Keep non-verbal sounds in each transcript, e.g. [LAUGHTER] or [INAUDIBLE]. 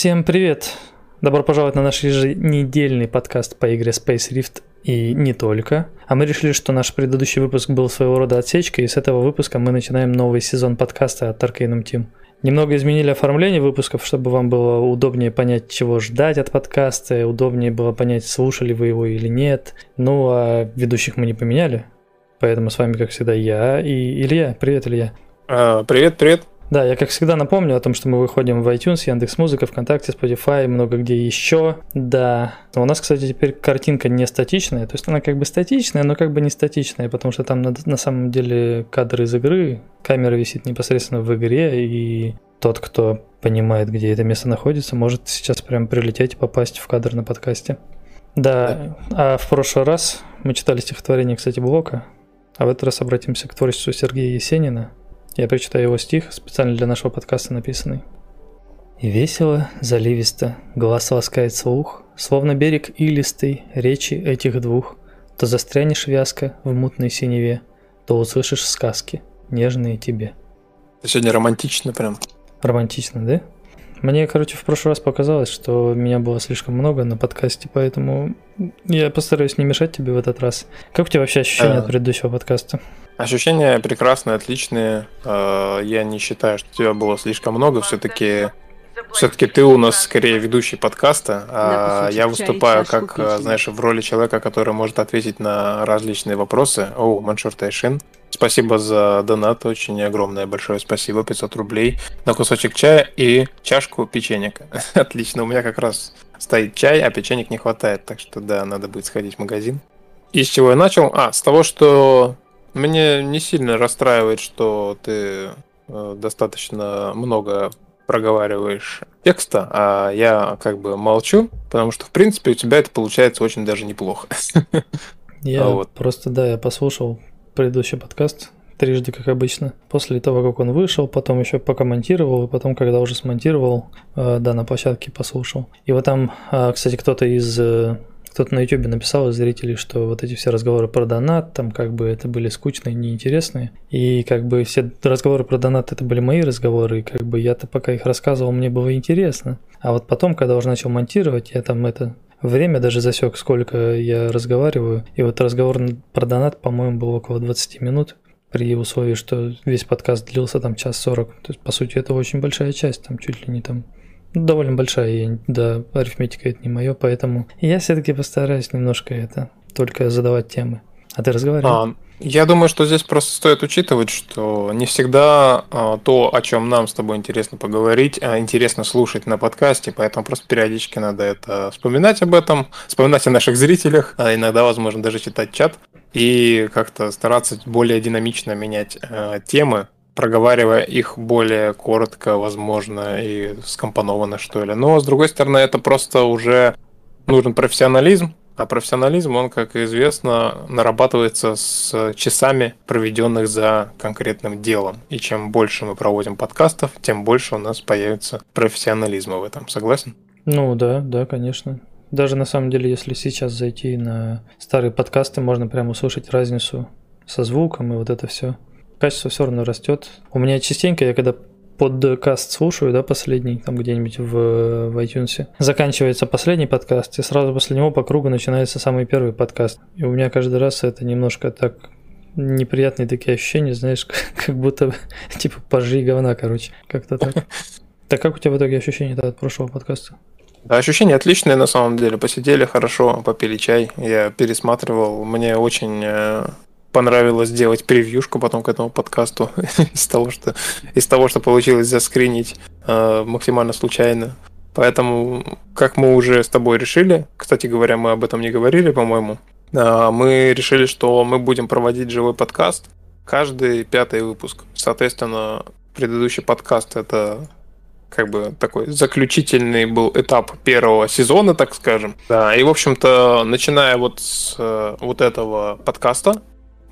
Всем привет! Добро пожаловать на наш еженедельный подкаст по игре Space Rift и не только. А мы решили, что наш предыдущий выпуск был своего рода отсечкой, и с этого выпуска мы начинаем новый сезон подкаста от Arcanum Team. Немного изменили оформление выпусков, чтобы вам было удобнее понять, чего ждать от подкаста, удобнее было понять, слушали вы его или нет. Ну, а ведущих мы не поменяли. Поэтому с вами, как всегда, я и Илья. Привет, Илья. А, привет, привет. Да, я как всегда напомню о том, что мы выходим в iTunes, Яндекс Музыка, ВКонтакте, Spotify, много где еще. Да. У нас, кстати, теперь картинка не статичная, то есть она как бы статичная, но как бы не статичная, потому что там на, на самом деле кадры из игры, камера висит непосредственно в игре, и тот, кто понимает, где это место находится, может сейчас прям прилететь и попасть в кадр на подкасте. Да, а в прошлый раз мы читали стихотворение, кстати, Блока, а в этот раз обратимся к творчеству Сергея Есенина – я прочитаю его стих, специально для нашего подкаста написанный. И весело, заливисто, глаз ласкает слух, Словно берег илистый речи этих двух, То застрянешь вязко в мутной синеве, То услышишь сказки, нежные тебе. Сегодня романтично прям. Романтично, да? Мне, короче, в прошлый раз показалось, что меня было слишком много на подкасте, поэтому я постараюсь не мешать тебе в этот раз. Как у тебя вообще ощущения а... от предыдущего подкаста? Ощущения прекрасные, отличные. А, я не считаю, что тебя было слишком много. Все-таки все-таки ты у нас скорее ведущий подкаста, а я выступаю как, знаешь, в роли человека, который может ответить на различные вопросы. О, Маншур Тайшин. Спасибо за донат, очень огромное большое спасибо, 500 рублей на кусочек чая и чашку печенья. [LAUGHS] Отлично, у меня как раз стоит чай, а печенек не хватает, так что да, надо будет сходить в магазин. И с чего я начал? А, с того, что мне не сильно расстраивает, что ты э, достаточно много проговариваешь текста, а я как бы молчу, потому что, в принципе, у тебя это получается очень даже неплохо. Я [LAUGHS] вот. просто, да, я послушал предыдущий подкаст трижды, как обычно. После того, как он вышел, потом еще покомментировал, и потом, когда уже смонтировал, э, да, на площадке послушал. И вот там, э, кстати, кто-то из кто-то на YouTube написал из зрителей, что вот эти все разговоры про донат, там как бы это были скучные, неинтересные. И как бы все разговоры про донат это были мои разговоры, и как бы я-то пока их рассказывал, мне было интересно. А вот потом, когда уже начал монтировать, я там это время даже засек, сколько я разговариваю. И вот разговор про донат, по-моему, был около 20 минут при условии, что весь подкаст длился там час сорок. То есть, по сути, это очень большая часть, там чуть ли не там довольно большая, и, да, арифметика это не мое, поэтому я все-таки постараюсь немножко это, только задавать темы. А ты разговаривал? А, я думаю, что здесь просто стоит учитывать, что не всегда а, то, о чем нам с тобой интересно поговорить, а интересно слушать на подкасте, поэтому просто периодически надо это вспоминать об этом, вспоминать о наших зрителях, а иногда, возможно, даже читать чат и как-то стараться более динамично менять э, темы, проговаривая их более коротко, возможно, и скомпонованно, что ли. Но, с другой стороны, это просто уже нужен профессионализм, а профессионализм, он, как известно, нарабатывается с часами, проведенных за конкретным делом. И чем больше мы проводим подкастов, тем больше у нас появится профессионализма в этом. Согласен? Ну да, да, конечно. Даже на самом деле, если сейчас зайти на старые подкасты, можно прямо услышать разницу со звуком и вот это все качество все равно растет. У меня частенько, я когда подкаст слушаю, да, последний, там где-нибудь в, в iTunes, заканчивается последний подкаст, и сразу после него по кругу начинается самый первый подкаст. И у меня каждый раз это немножко так неприятные такие ощущения, знаешь, [LAUGHS] как будто типа пожри говна, короче, как-то так. [LAUGHS] Так как у тебя в итоге ощущения от прошлого подкаста? Да, ощущения отличные на самом деле. Посидели хорошо, попили чай. Я пересматривал. Мне очень э, понравилось сделать превьюшку потом к этому подкасту [LAUGHS] из того, что из того, что получилось заскринить э, максимально случайно. Поэтому, как мы уже с тобой решили, кстати говоря, мы об этом не говорили, по-моему, э, мы решили, что мы будем проводить живой подкаст каждый пятый выпуск. Соответственно, предыдущий подкаст это как бы такой заключительный был этап первого сезона, так скажем. Да, и, в общем-то, начиная вот с э, вот этого подкаста,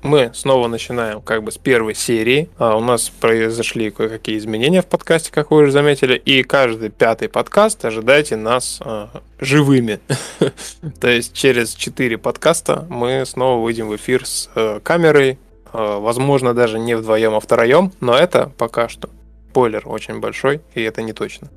мы снова начинаем как бы с первой серии. А у нас произошли кое-какие изменения в подкасте, как вы уже заметили, и каждый пятый подкаст ожидайте нас а, живыми. [LAUGHS] То есть через четыре подкаста мы снова выйдем в эфир с а, камерой, а, возможно даже не вдвоем, а втроем, но это пока что спойлер очень большой, и это не точно.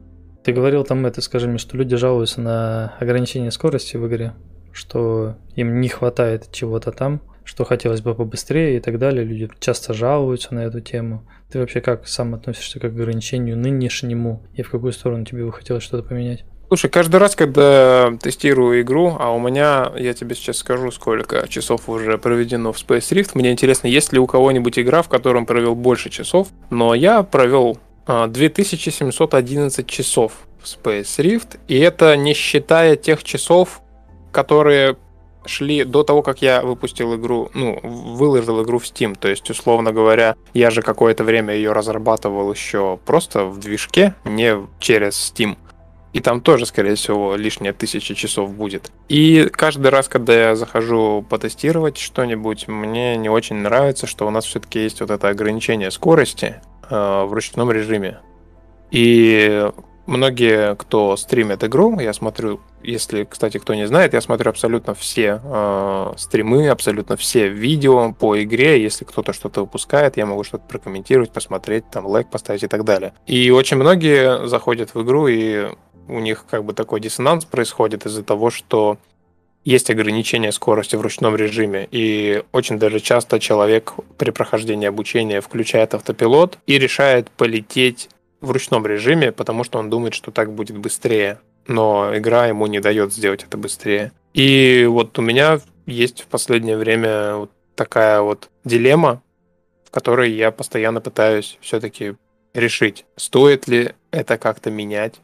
Ты говорил там это, скажи мне, что люди жалуются на ограничение скорости в игре, что им не хватает чего-то там, что хотелось бы побыстрее и так далее. Люди часто жалуются на эту тему. Ты вообще как сам относишься к ограничению нынешнему и в какую сторону тебе бы хотелось что-то поменять? Слушай, каждый раз, когда тестирую игру, а у меня, я тебе сейчас скажу, сколько часов уже проведено в Space Rift, мне интересно, есть ли у кого-нибудь игра, в котором провел больше часов, но я провел 2711 а, часов в Space Rift, и это не считая тех часов, которые шли до того, как я выпустил игру, ну, выложил игру в Steam. То есть, условно говоря, я же какое-то время ее разрабатывал еще просто в движке, не через Steam. И там тоже, скорее всего, лишние тысяча часов будет. И каждый раз, когда я захожу потестировать что-нибудь, мне не очень нравится, что у нас все-таки есть вот это ограничение скорости э, в ручном режиме. И многие, кто стримит игру, я смотрю, если, кстати, кто не знает, я смотрю абсолютно все э, стримы, абсолютно все видео по игре. Если кто-то что-то выпускает, я могу что-то прокомментировать, посмотреть, там лайк поставить и так далее. И очень многие заходят в игру и у них как бы такой диссонанс происходит из-за того, что есть ограничение скорости в ручном режиме, и очень даже часто человек при прохождении обучения включает автопилот и решает полететь в ручном режиме, потому что он думает, что так будет быстрее, но игра ему не дает сделать это быстрее. И вот у меня есть в последнее время вот такая вот дилемма, в которой я постоянно пытаюсь все-таки решить, стоит ли это как-то менять,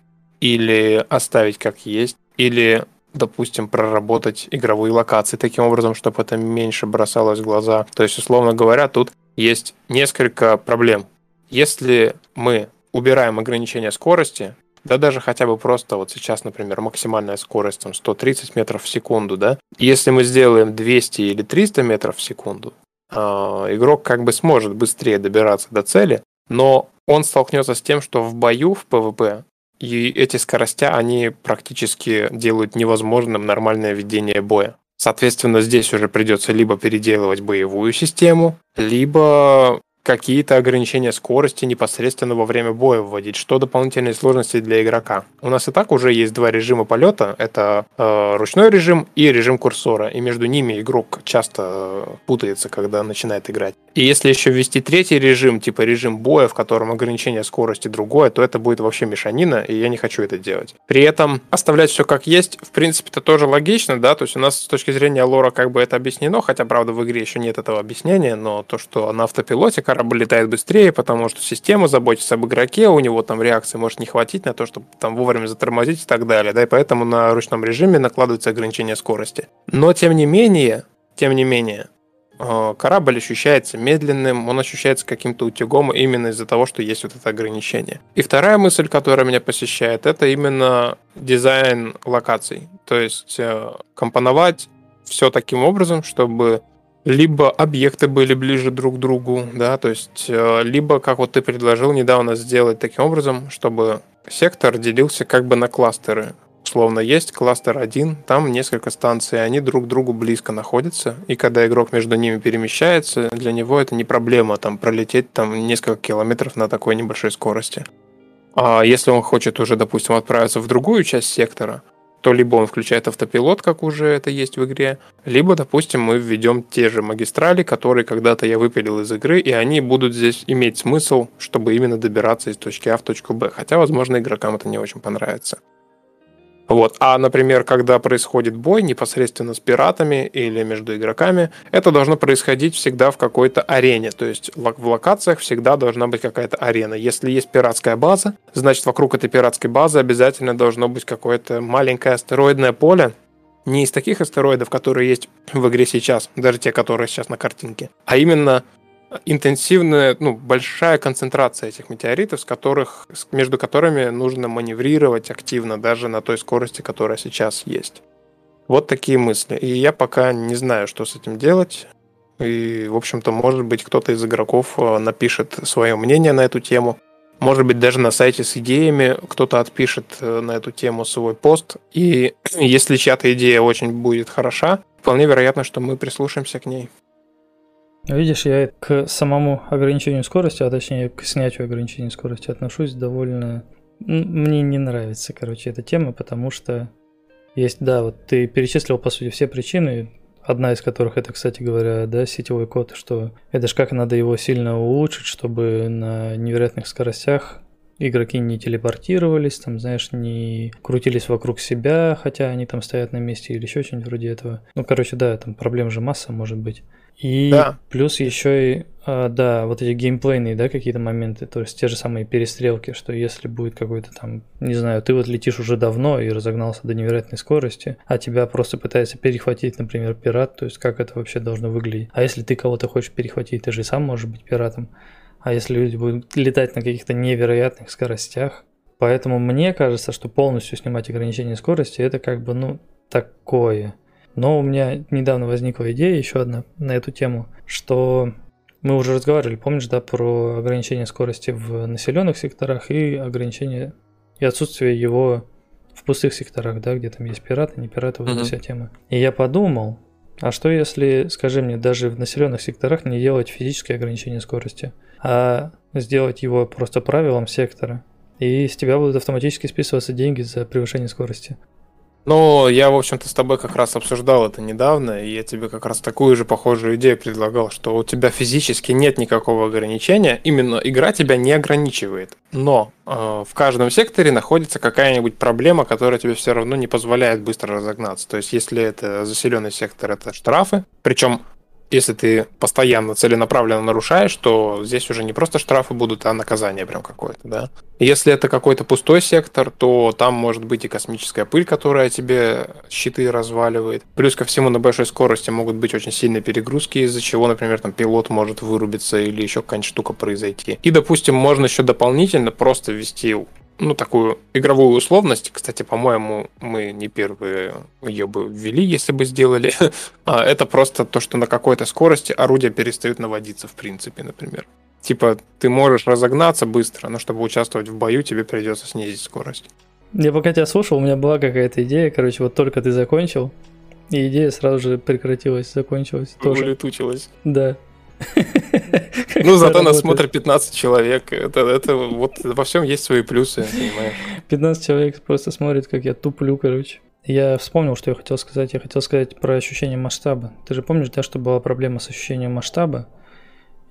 или оставить как есть, или, допустим, проработать игровые локации таким образом, чтобы это меньше бросалось в глаза. То есть, условно говоря, тут есть несколько проблем. Если мы убираем ограничение скорости, да даже хотя бы просто вот сейчас, например, максимальная скорость там 130 метров в секунду, да, если мы сделаем 200 или 300 метров в секунду, э, игрок как бы сможет быстрее добираться до цели, но он столкнется с тем, что в бою, в ПВП, и эти скоростя, они практически делают невозможным нормальное ведение боя. Соответственно, здесь уже придется либо переделывать боевую систему, либо какие-то ограничения скорости непосредственно во время боя вводить, что дополнительные сложности для игрока. У нас и так уже есть два режима полета, это э, ручной режим и режим курсора, и между ними игрок часто э, путается, когда начинает играть. И если еще ввести третий режим, типа режим боя, в котором ограничение скорости другое, то это будет вообще мешанина, и я не хочу это делать. При этом оставлять все как есть, в принципе, это тоже логично, да, то есть у нас с точки зрения лора как бы это объяснено, хотя, правда, в игре еще нет этого объяснения, но то, что на автопилоте корабль летает быстрее, потому что система заботится об игроке, у него там реакции может не хватить на то, чтобы там вовремя затормозить и так далее, да, и поэтому на ручном режиме накладывается ограничение скорости. Но, тем не менее, тем не менее, Э, корабль ощущается медленным, он ощущается каким-то утюгом именно из-за того, что есть вот это ограничение. И вторая мысль, которая меня посещает, это именно дизайн локаций. То есть э, компоновать все таким образом, чтобы либо объекты были ближе друг к другу, да, то есть э, либо, как вот ты предложил недавно сделать таким образом, чтобы сектор делился как бы на кластеры. Условно, есть кластер 1, там несколько станций, они друг к другу близко находятся, и когда игрок между ними перемещается, для него это не проблема там пролететь там несколько километров на такой небольшой скорости. А если он хочет уже, допустим, отправиться в другую часть сектора, то либо он включает автопилот, как уже это есть в игре, либо, допустим, мы введем те же магистрали, которые когда-то я выпилил из игры, и они будут здесь иметь смысл, чтобы именно добираться из точки А в точку Б. Хотя, возможно, игрокам это не очень понравится. Вот. А, например, когда происходит бой непосредственно с пиратами или между игроками, это должно происходить всегда в какой-то арене. То есть в локациях всегда должна быть какая-то арена. Если есть пиратская база, значит вокруг этой пиратской базы обязательно должно быть какое-то маленькое астероидное поле, не из таких астероидов, которые есть в игре сейчас, даже те, которые сейчас на картинке, а именно интенсивная, ну, большая концентрация этих метеоритов, с которых, между которыми нужно маневрировать активно даже на той скорости, которая сейчас есть. Вот такие мысли. И я пока не знаю, что с этим делать. И, в общем-то, может быть, кто-то из игроков э, напишет свое мнение на эту тему. Может быть, даже на сайте с идеями кто-то отпишет э, на эту тему свой пост. И [CLEARS THROAT] если чья-то идея очень будет хороша, вполне вероятно, что мы прислушаемся к ней. Видишь, я к самому ограничению скорости, а точнее к снятию ограничения скорости отношусь довольно Мне не нравится, короче, эта тема, потому что есть, да, вот ты перечислил, по сути, все причины, одна из которых это, кстати говоря, да, сетевой код, что это же как надо его сильно улучшить, чтобы на невероятных скоростях игроки не телепортировались, там, знаешь, не крутились вокруг себя, хотя они там стоят на месте или еще что-нибудь вроде этого. Ну, короче, да, там проблем же масса может быть. И да. плюс еще и, а, да, вот эти геймплейные, да, какие-то моменты, то есть те же самые перестрелки, что если будет какой-то там, не знаю, ты вот летишь уже давно и разогнался до невероятной скорости, а тебя просто пытается перехватить, например, пират, то есть как это вообще должно выглядеть. А если ты кого-то хочешь перехватить, ты же сам можешь быть пиратом. А если люди будут летать на каких-то невероятных скоростях, поэтому мне кажется, что полностью снимать ограничение скорости, это как бы, ну, такое – но у меня недавно возникла идея еще одна на эту тему, что мы уже разговаривали, помнишь, да, про ограничение скорости в населенных секторах и ограничение и отсутствие его в пустых секторах, да, где там есть пираты, не пираты, вот эта вся тема. И я подумал, а что если, скажи мне, даже в населенных секторах не делать физическое ограничение скорости, а сделать его просто правилом сектора, и с тебя будут автоматически списываться деньги за превышение скорости. Ну, я, в общем-то, с тобой как раз обсуждал это недавно, и я тебе как раз такую же похожую идею предлагал, что у тебя физически нет никакого ограничения, именно игра тебя не ограничивает. Но э, в каждом секторе находится какая-нибудь проблема, которая тебе все равно не позволяет быстро разогнаться. То есть, если это заселенный сектор, это штрафы. Причем если ты постоянно целенаправленно нарушаешь, то здесь уже не просто штрафы будут, а наказание прям какое-то, да. Если это какой-то пустой сектор, то там может быть и космическая пыль, которая тебе щиты разваливает. Плюс ко всему на большой скорости могут быть очень сильные перегрузки, из-за чего, например, там пилот может вырубиться или еще какая-нибудь штука произойти. И, допустим, можно еще дополнительно просто ввести ну, такую игровую условность. Кстати, по-моему, мы не первые ее бы ввели, если бы сделали. [LAUGHS] а это просто то, что на какой-то скорости орудия перестают наводиться, в принципе, например. Типа, ты можешь разогнаться быстро, но чтобы участвовать в бою, тебе придется снизить скорость. Я пока тебя слушал, у меня была какая-то идея, короче, вот только ты закончил, и идея сразу же прекратилась, закончилась. Тоже. Улетучилась. Да. Ну, зато нас смотрит 15 человек. Это, это вот во всем есть свои плюсы, понимаешь? 15 человек просто смотрит, как я туплю, короче. Я вспомнил, что я хотел сказать. Я хотел сказать про ощущение масштаба. Ты же помнишь, да, что была проблема с ощущением масштаба?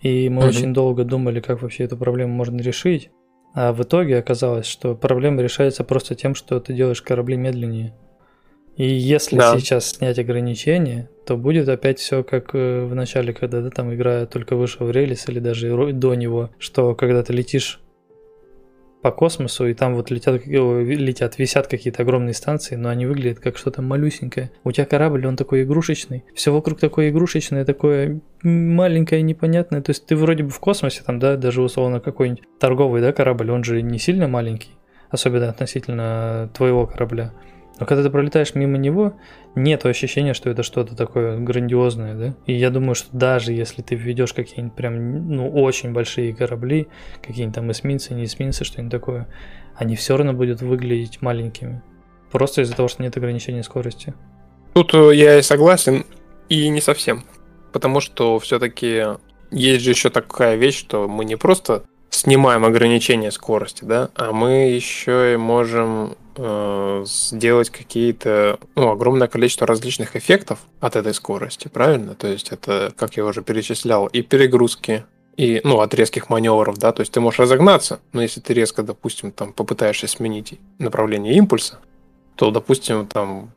И мы очень долго думали, как вообще эту проблему можно решить. А в итоге оказалось, что проблема решается просто тем, что ты делаешь корабли медленнее. И если да. сейчас снять ограничения, то будет опять все как э, в начале, когда да, там игра только вышла в релиз или даже до него, что когда ты летишь по космосу, и там вот летят, летят, висят какие-то огромные станции, но они выглядят как что-то малюсенькое. У тебя корабль, он такой игрушечный. Все вокруг такое игрушечное, такое маленькое, непонятное. То есть ты вроде бы в космосе, там, да, даже условно какой-нибудь торговый, да, корабль, он же не сильно маленький, особенно относительно твоего корабля. Но когда ты пролетаешь мимо него, нет ощущения, что это что-то такое грандиозное, да? И я думаю, что даже если ты введешь какие-нибудь прям, ну, очень большие корабли, какие-нибудь там эсминцы, не эсминцы, что-нибудь такое, они все равно будут выглядеть маленькими. Просто из-за того, что нет ограничения скорости. Тут э, я и согласен, и не совсем. Потому что все-таки есть же еще такая вещь, что мы не просто снимаем ограничение скорости, да, а мы еще и можем э, сделать какие-то, ну, огромное количество различных эффектов от этой скорости, правильно? То есть это, как я уже перечислял, и перегрузки, и, ну, от резких маневров, да, то есть ты можешь разогнаться, но если ты резко, допустим, там попытаешься сменить направление импульса, то, допустим, там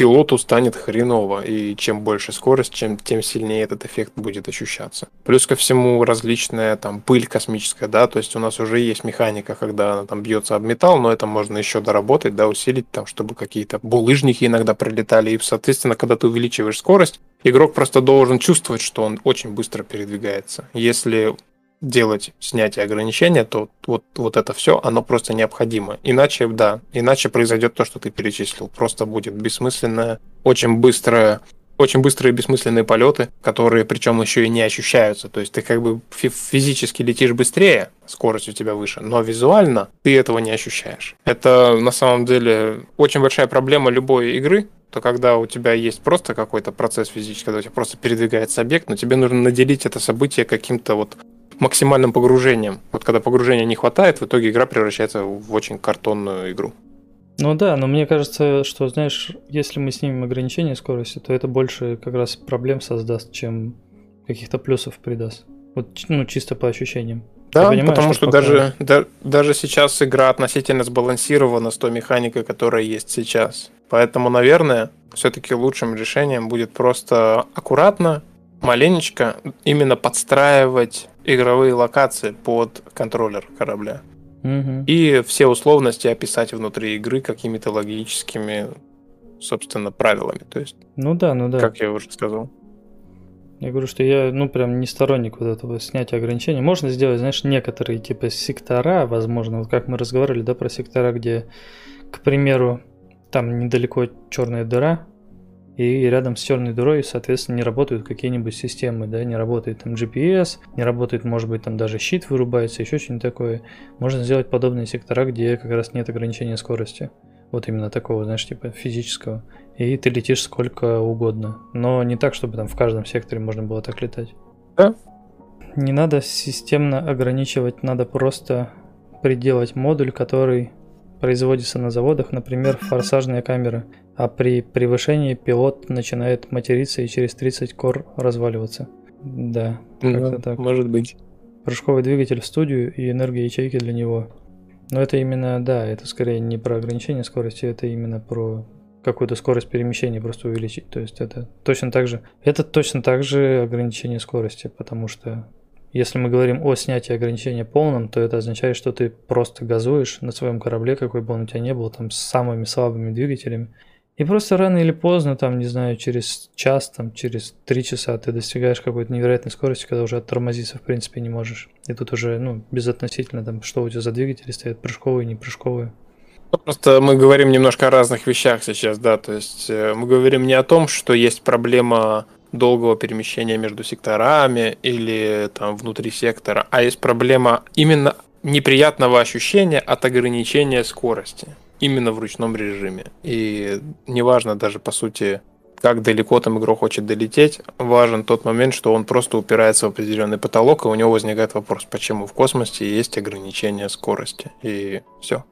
пилоту станет хреново, и чем больше скорость, чем, тем сильнее этот эффект будет ощущаться. Плюс ко всему различная там пыль космическая, да, то есть у нас уже есть механика, когда она там бьется об металл, но это можно еще доработать, да, усилить там, чтобы какие-то булыжники иногда пролетали, и, соответственно, когда ты увеличиваешь скорость, игрок просто должен чувствовать, что он очень быстро передвигается. Если делать снятие ограничения, то вот, вот это все, оно просто необходимо. Иначе, да, иначе произойдет то, что ты перечислил. Просто будет бессмысленное, очень быстрое очень быстрые бессмысленные полеты, которые причем еще и не ощущаются. То есть ты как бы физически летишь быстрее, скорость у тебя выше, но визуально ты этого не ощущаешь. Это на самом деле очень большая проблема любой игры, то когда у тебя есть просто какой-то процесс физический, когда у тебя просто передвигается объект, но тебе нужно наделить это событие каким-то вот максимальным погружением. Вот когда погружения не хватает, в итоге игра превращается в очень картонную игру. Ну да, но мне кажется, что, знаешь, если мы снимем ограничение скорости, то это больше как раз проблем создаст, чем каких-то плюсов придаст. Вот, ну, чисто по ощущениям. Да, потому что, что пока... даже, да, даже сейчас игра относительно сбалансирована с той механикой, которая есть сейчас. Поэтому, наверное, все-таки лучшим решением будет просто аккуратно, маленечко, именно подстраивать игровые локации под контроллер корабля. Угу. И все условности описать внутри игры какими-то логическими, собственно, правилами. То есть, ну да, ну да. Как я уже сказал. Я говорю, что я, ну, прям не сторонник вот этого снятия ограничений. Можно сделать, знаешь, некоторые типа сектора, возможно, вот как мы разговаривали, да, про сектора, где, к примеру, там недалеко черная дыра, и рядом с черной дырой, соответственно, не работают какие-нибудь системы, да, не работает там GPS, не работает, может быть, там даже щит вырубается, еще что-нибудь такое. Можно сделать подобные сектора, где как раз нет ограничения скорости. Вот именно такого, знаешь, типа физического и ты летишь сколько угодно. Но не так, чтобы там в каждом секторе можно было так летать. Да. Не надо системно ограничивать, надо просто приделать модуль, который производится на заводах, например, форсажные камеры, а при превышении пилот начинает материться и через 30 кор разваливаться. Да, как-то да, так. Может быть. Прыжковый двигатель в студию и энергоячейки для него. Но это именно, да, это скорее не про ограничение скорости, это именно про какую-то скорость перемещения просто увеличить. То есть это точно так же, это точно так же ограничение скорости, потому что если мы говорим о снятии ограничения полном, то это означает, что ты просто газуешь на своем корабле, какой бы он у тебя ни был, там с самыми слабыми двигателями. И просто рано или поздно, там, не знаю, через час, там, через три часа ты достигаешь какой-то невероятной скорости, когда уже оттормозиться в принципе не можешь. И тут уже, ну, безотносительно, там, что у тебя за двигатели стоят, прыжковые, не прыжковые. Ну, просто мы говорим немножко о разных вещах сейчас, да, то есть э, мы говорим не о том, что есть проблема долгого перемещения между секторами или там внутри сектора, а есть проблема именно неприятного ощущения от ограничения скорости именно в ручном режиме. И неважно даже по сути, как далеко там игрок хочет долететь, важен тот момент, что он просто упирается в определенный потолок, и у него возникает вопрос, почему в космосе есть ограничение скорости. И все.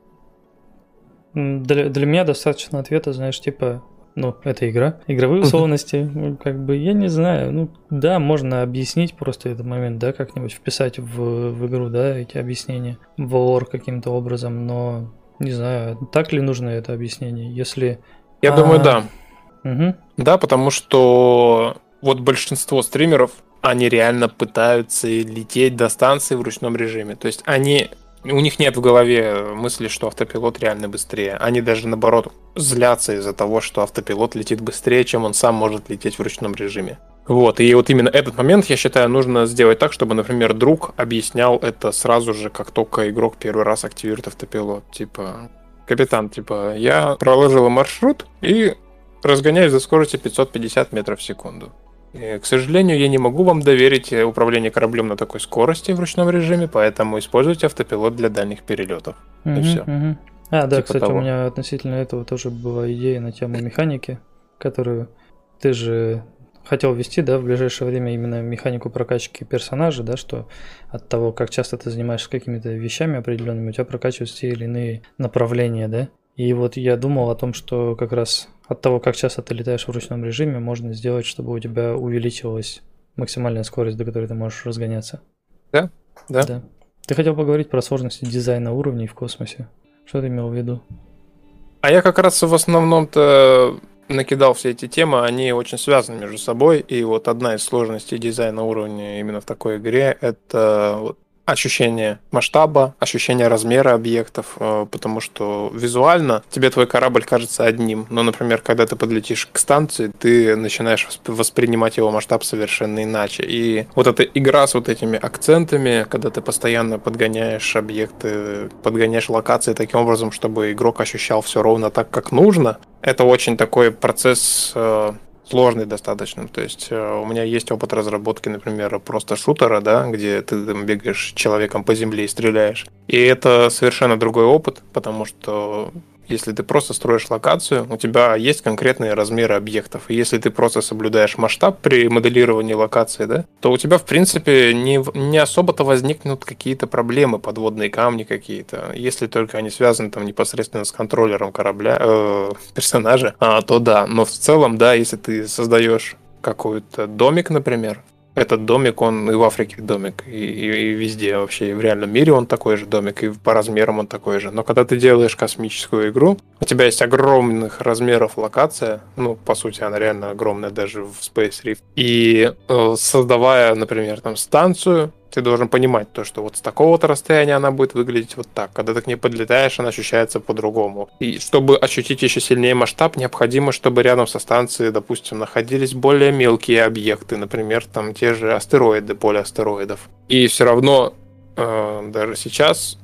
Для, для меня достаточно ответа, знаешь, типа, ну, это игра. Игровые условности, ну, как бы, я не знаю. Ну, да, можно объяснить просто этот момент, да, как-нибудь вписать в, в игру, да, эти объяснения, в лор каким-то образом, но не знаю, так ли нужно это объяснение, если... Я а... думаю, да. Угу. Да, потому что вот большинство стримеров, они реально пытаются лететь до станции в ручном режиме. То есть они у них нет в голове мысли, что автопилот реально быстрее. Они даже наоборот злятся из-за того, что автопилот летит быстрее, чем он сам может лететь в ручном режиме. Вот, и вот именно этот момент, я считаю, нужно сделать так, чтобы, например, друг объяснял это сразу же, как только игрок первый раз активирует автопилот. Типа, капитан, типа, я проложил маршрут и разгоняюсь за скоростью 550 метров в секунду. К сожалению, я не могу вам доверить управление кораблем на такой скорости в ручном режиме, поэтому используйте автопилот для дальних перелетов. Угу, и все. Угу. А, да, типа кстати, того. у меня относительно этого тоже была идея на тему механики, которую ты же хотел ввести, да, в ближайшее время именно механику прокачки персонажа, да, что от того, как часто ты занимаешься какими-то вещами определенными, у тебя прокачиваются те или иные направления, да. И вот я думал о том, что как раз от того, как часто ты летаешь в ручном режиме, можно сделать, чтобы у тебя увеличилась максимальная скорость, до которой ты можешь разгоняться. Да, да. да. Ты хотел поговорить про сложности дизайна уровней в космосе. Что ты имел в виду? А я как раз в основном-то накидал все эти темы, они очень связаны между собой. И вот одна из сложностей дизайна уровня именно в такой игре это вот ощущение масштаба, ощущение размера объектов, э, потому что визуально тебе твой корабль кажется одним, но, например, когда ты подлетишь к станции, ты начинаешь воспринимать его масштаб совершенно иначе. И вот эта игра с вот этими акцентами, когда ты постоянно подгоняешь объекты, подгоняешь локации таким образом, чтобы игрок ощущал все ровно так, как нужно, это очень такой процесс э, сложный достаточно. То есть э, у меня есть опыт разработки, например, просто шутера, да, где ты там бегаешь человеком по земле и стреляешь. И это совершенно другой опыт, потому что Если ты просто строишь локацию, у тебя есть конкретные размеры объектов. И если ты просто соблюдаешь масштаб при моделировании локации, да, то у тебя, в принципе, не, не особо-то возникнут какие-то проблемы, подводные камни какие-то. Если только они связаны там непосредственно с контроллером корабля, э, персонажа, а, то да. Но в целом, да, если ты создаешь какой-то домик, например, этот домик, он и в Африке домик, и, и, и везде вообще, и в реальном мире он такой же домик, и по размерам он такой же. Но когда ты делаешь космическую игру, у тебя есть огромных размеров локация, ну, по сути, она реально огромная даже в Space Rift. И э, создавая, например, там станцию, ты должен понимать то, что вот с такого-то расстояния она будет выглядеть вот так. Когда ты к ней подлетаешь, она ощущается по-другому. И чтобы ощутить еще сильнее масштаб, необходимо, чтобы рядом со станцией, допустим, находились более мелкие объекты, например, там те же астероиды, поле астероидов. И все равно э, даже сейчас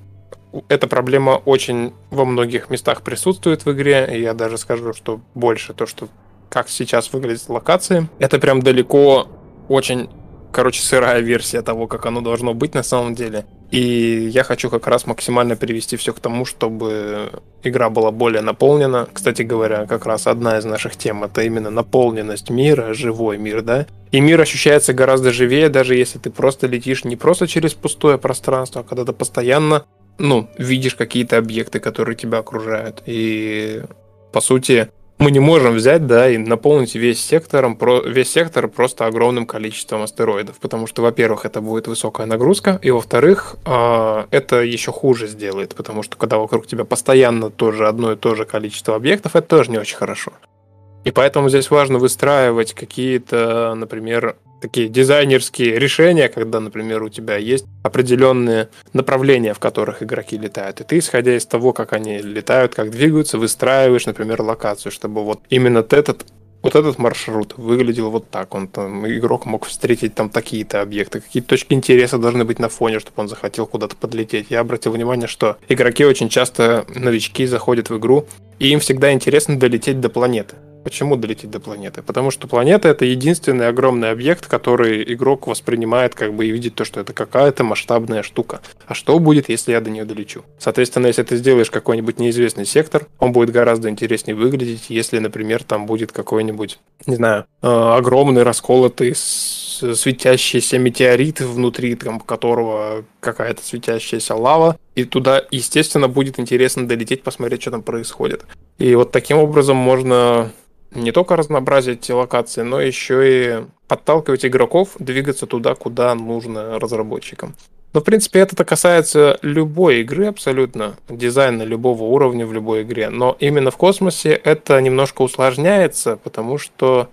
эта проблема очень во многих местах присутствует в игре, и я даже скажу, что больше то, что как сейчас выглядят локации, это прям далеко очень короче, сырая версия того, как оно должно быть на самом деле. И я хочу как раз максимально привести все к тому, чтобы игра была более наполнена. Кстати говоря, как раз одна из наших тем это именно наполненность мира, живой мир, да. И мир ощущается гораздо живее, даже если ты просто летишь не просто через пустое пространство, а когда ты постоянно, ну, видишь какие-то объекты, которые тебя окружают. И по сути, мы не можем взять, да, и наполнить весь сектором, весь сектор просто огромным количеством астероидов, потому что, во-первых, это будет высокая нагрузка, и во-вторых, а, это еще хуже сделает, потому что когда вокруг тебя постоянно тоже одно и то же количество объектов, это тоже не очень хорошо. И поэтому здесь важно выстраивать какие-то, например, такие дизайнерские решения, когда, например, у тебя есть определенные направления, в которых игроки летают. И ты, исходя из того, как они летают, как двигаются, выстраиваешь, например, локацию, чтобы вот именно этот вот этот маршрут выглядел вот так. Он там, игрок мог встретить там такие-то объекты, какие-то точки интереса должны быть на фоне, чтобы он захотел куда-то подлететь. Я обратил внимание, что игроки очень часто, новички, заходят в игру, и им всегда интересно долететь до планеты. Почему долететь до планеты? Потому что планета это единственный огромный объект, который игрок воспринимает как бы и видит то, что это какая-то масштабная штука. А что будет, если я до нее долечу? Соответственно, если ты сделаешь какой-нибудь неизвестный сектор, он будет гораздо интереснее выглядеть, если, например, там будет какой-нибудь, не знаю, э, огромный расколотый светящийся метеорит внутри там, которого какая-то светящаяся лава, и туда, естественно, будет интересно долететь, посмотреть, что там происходит. И вот таким образом можно не только разнообразить локации, но еще и подталкивать игроков двигаться туда, куда нужно разработчикам. Но, в принципе, это касается любой игры абсолютно, дизайна любого уровня в любой игре. Но именно в космосе это немножко усложняется, потому что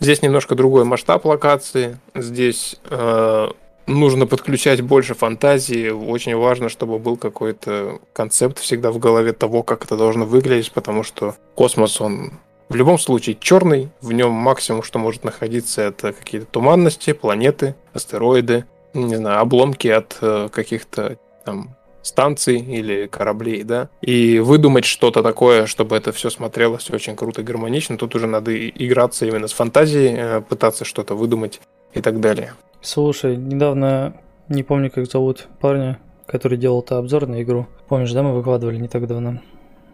здесь немножко другой масштаб локации. Здесь э, нужно подключать больше фантазии. Очень важно, чтобы был какой-то концепт всегда в голове того, как это должно выглядеть, потому что космос, он в любом случае черный, в нем максимум, что может находиться, это какие-то туманности, планеты, астероиды, не знаю, обломки от э, каких-то там станций или кораблей, да, и выдумать что-то такое, чтобы это все смотрелось очень круто и гармонично, тут уже надо играться именно с фантазией, э, пытаться что-то выдумать и так далее. Слушай, недавно, не помню, как зовут парня, который делал-то обзор на игру. Помнишь, да, мы выкладывали не так давно?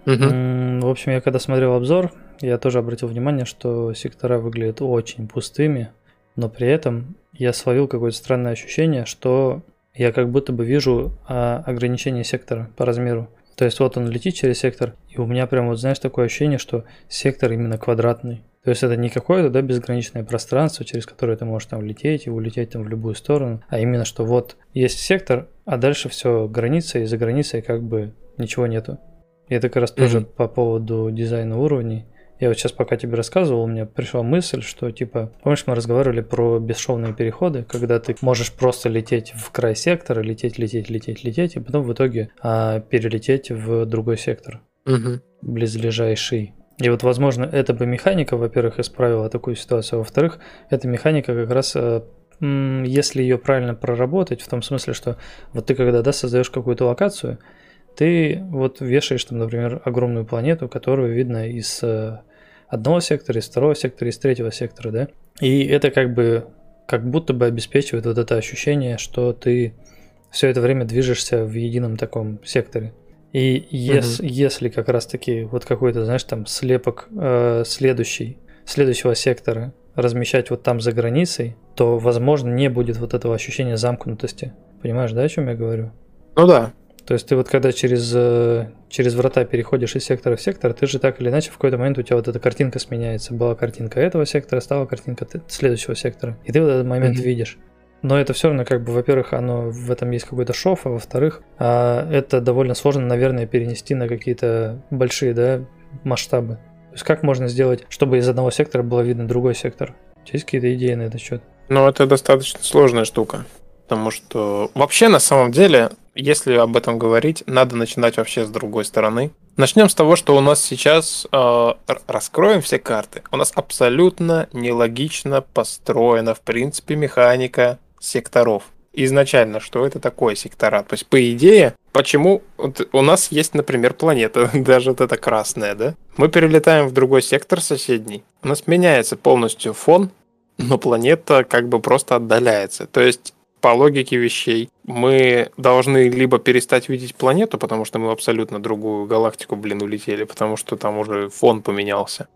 Угу. В общем, я когда смотрел обзор, я тоже обратил внимание, что сектора выглядят очень пустыми, но при этом я словил какое-то странное ощущение, что я как будто бы вижу а, ограничение сектора по размеру. То есть вот он летит через сектор, и у меня прям вот, знаешь, такое ощущение, что сектор именно квадратный. То есть это не какое-то да, безграничное пространство, через которое ты можешь там лететь и улететь там в любую сторону, а именно что вот есть сектор, а дальше все граница, и за границей как бы ничего нету. И это как раз mm-hmm. тоже по поводу дизайна уровней. Я вот сейчас пока тебе рассказывал, у меня пришла мысль, что типа, помнишь, мы разговаривали про бесшовные переходы, когда ты можешь просто лететь в край сектора, лететь, лететь, лететь, лететь, и потом в итоге а, перелететь в другой сектор, угу. близлежащий. И вот, возможно, эта бы механика, во-первых, исправила такую ситуацию, а во-вторых, эта механика как раз а, если ее правильно проработать, в том смысле, что вот ты когда да, создаешь какую-то локацию, ты вот вешаешь там, например, огромную планету, которую видно из э, одного сектора, из второго сектора, из третьего сектора, да? И это как бы как будто бы обеспечивает вот это ощущение, что ты все это время движешься в едином таком секторе. И ес, угу. если как раз-таки вот какой-то, знаешь, там слепок э, следующий, следующего сектора размещать вот там за границей, то, возможно, не будет вот этого ощущения замкнутости. Понимаешь, да, о чем я говорю? Ну да. То есть ты вот когда через, э, через врата переходишь из сектора в сектор, ты же так или иначе в какой-то момент у тебя вот эта картинка сменяется. Была картинка этого сектора, стала картинка следующего сектора. И ты в этот момент mm-hmm. видишь. Но это все равно, как бы, во-первых, оно в этом есть какой-то шов, а во-вторых, а это довольно сложно, наверное, перенести на какие-то большие, да, масштабы. То есть как можно сделать, чтобы из одного сектора было видно другой сектор? У тебя есть какие-то идеи на этот счет? Ну, это достаточно сложная штука. Потому что вообще, на самом деле, если об этом говорить, надо начинать вообще с другой стороны. Начнем с того, что у нас сейчас э, раскроем все карты. У нас абсолютно нелогично построена, в принципе, механика секторов. Изначально, что это такое сектора? То есть, по идее, почему вот у нас есть, например, планета, [LAUGHS] даже вот эта красная, да? Мы перелетаем в другой сектор соседний, у нас меняется полностью фон, но планета как бы просто отдаляется. То есть по логике вещей мы должны либо перестать видеть планету, потому что мы в абсолютно другую галактику, блин, улетели, потому что там уже фон поменялся.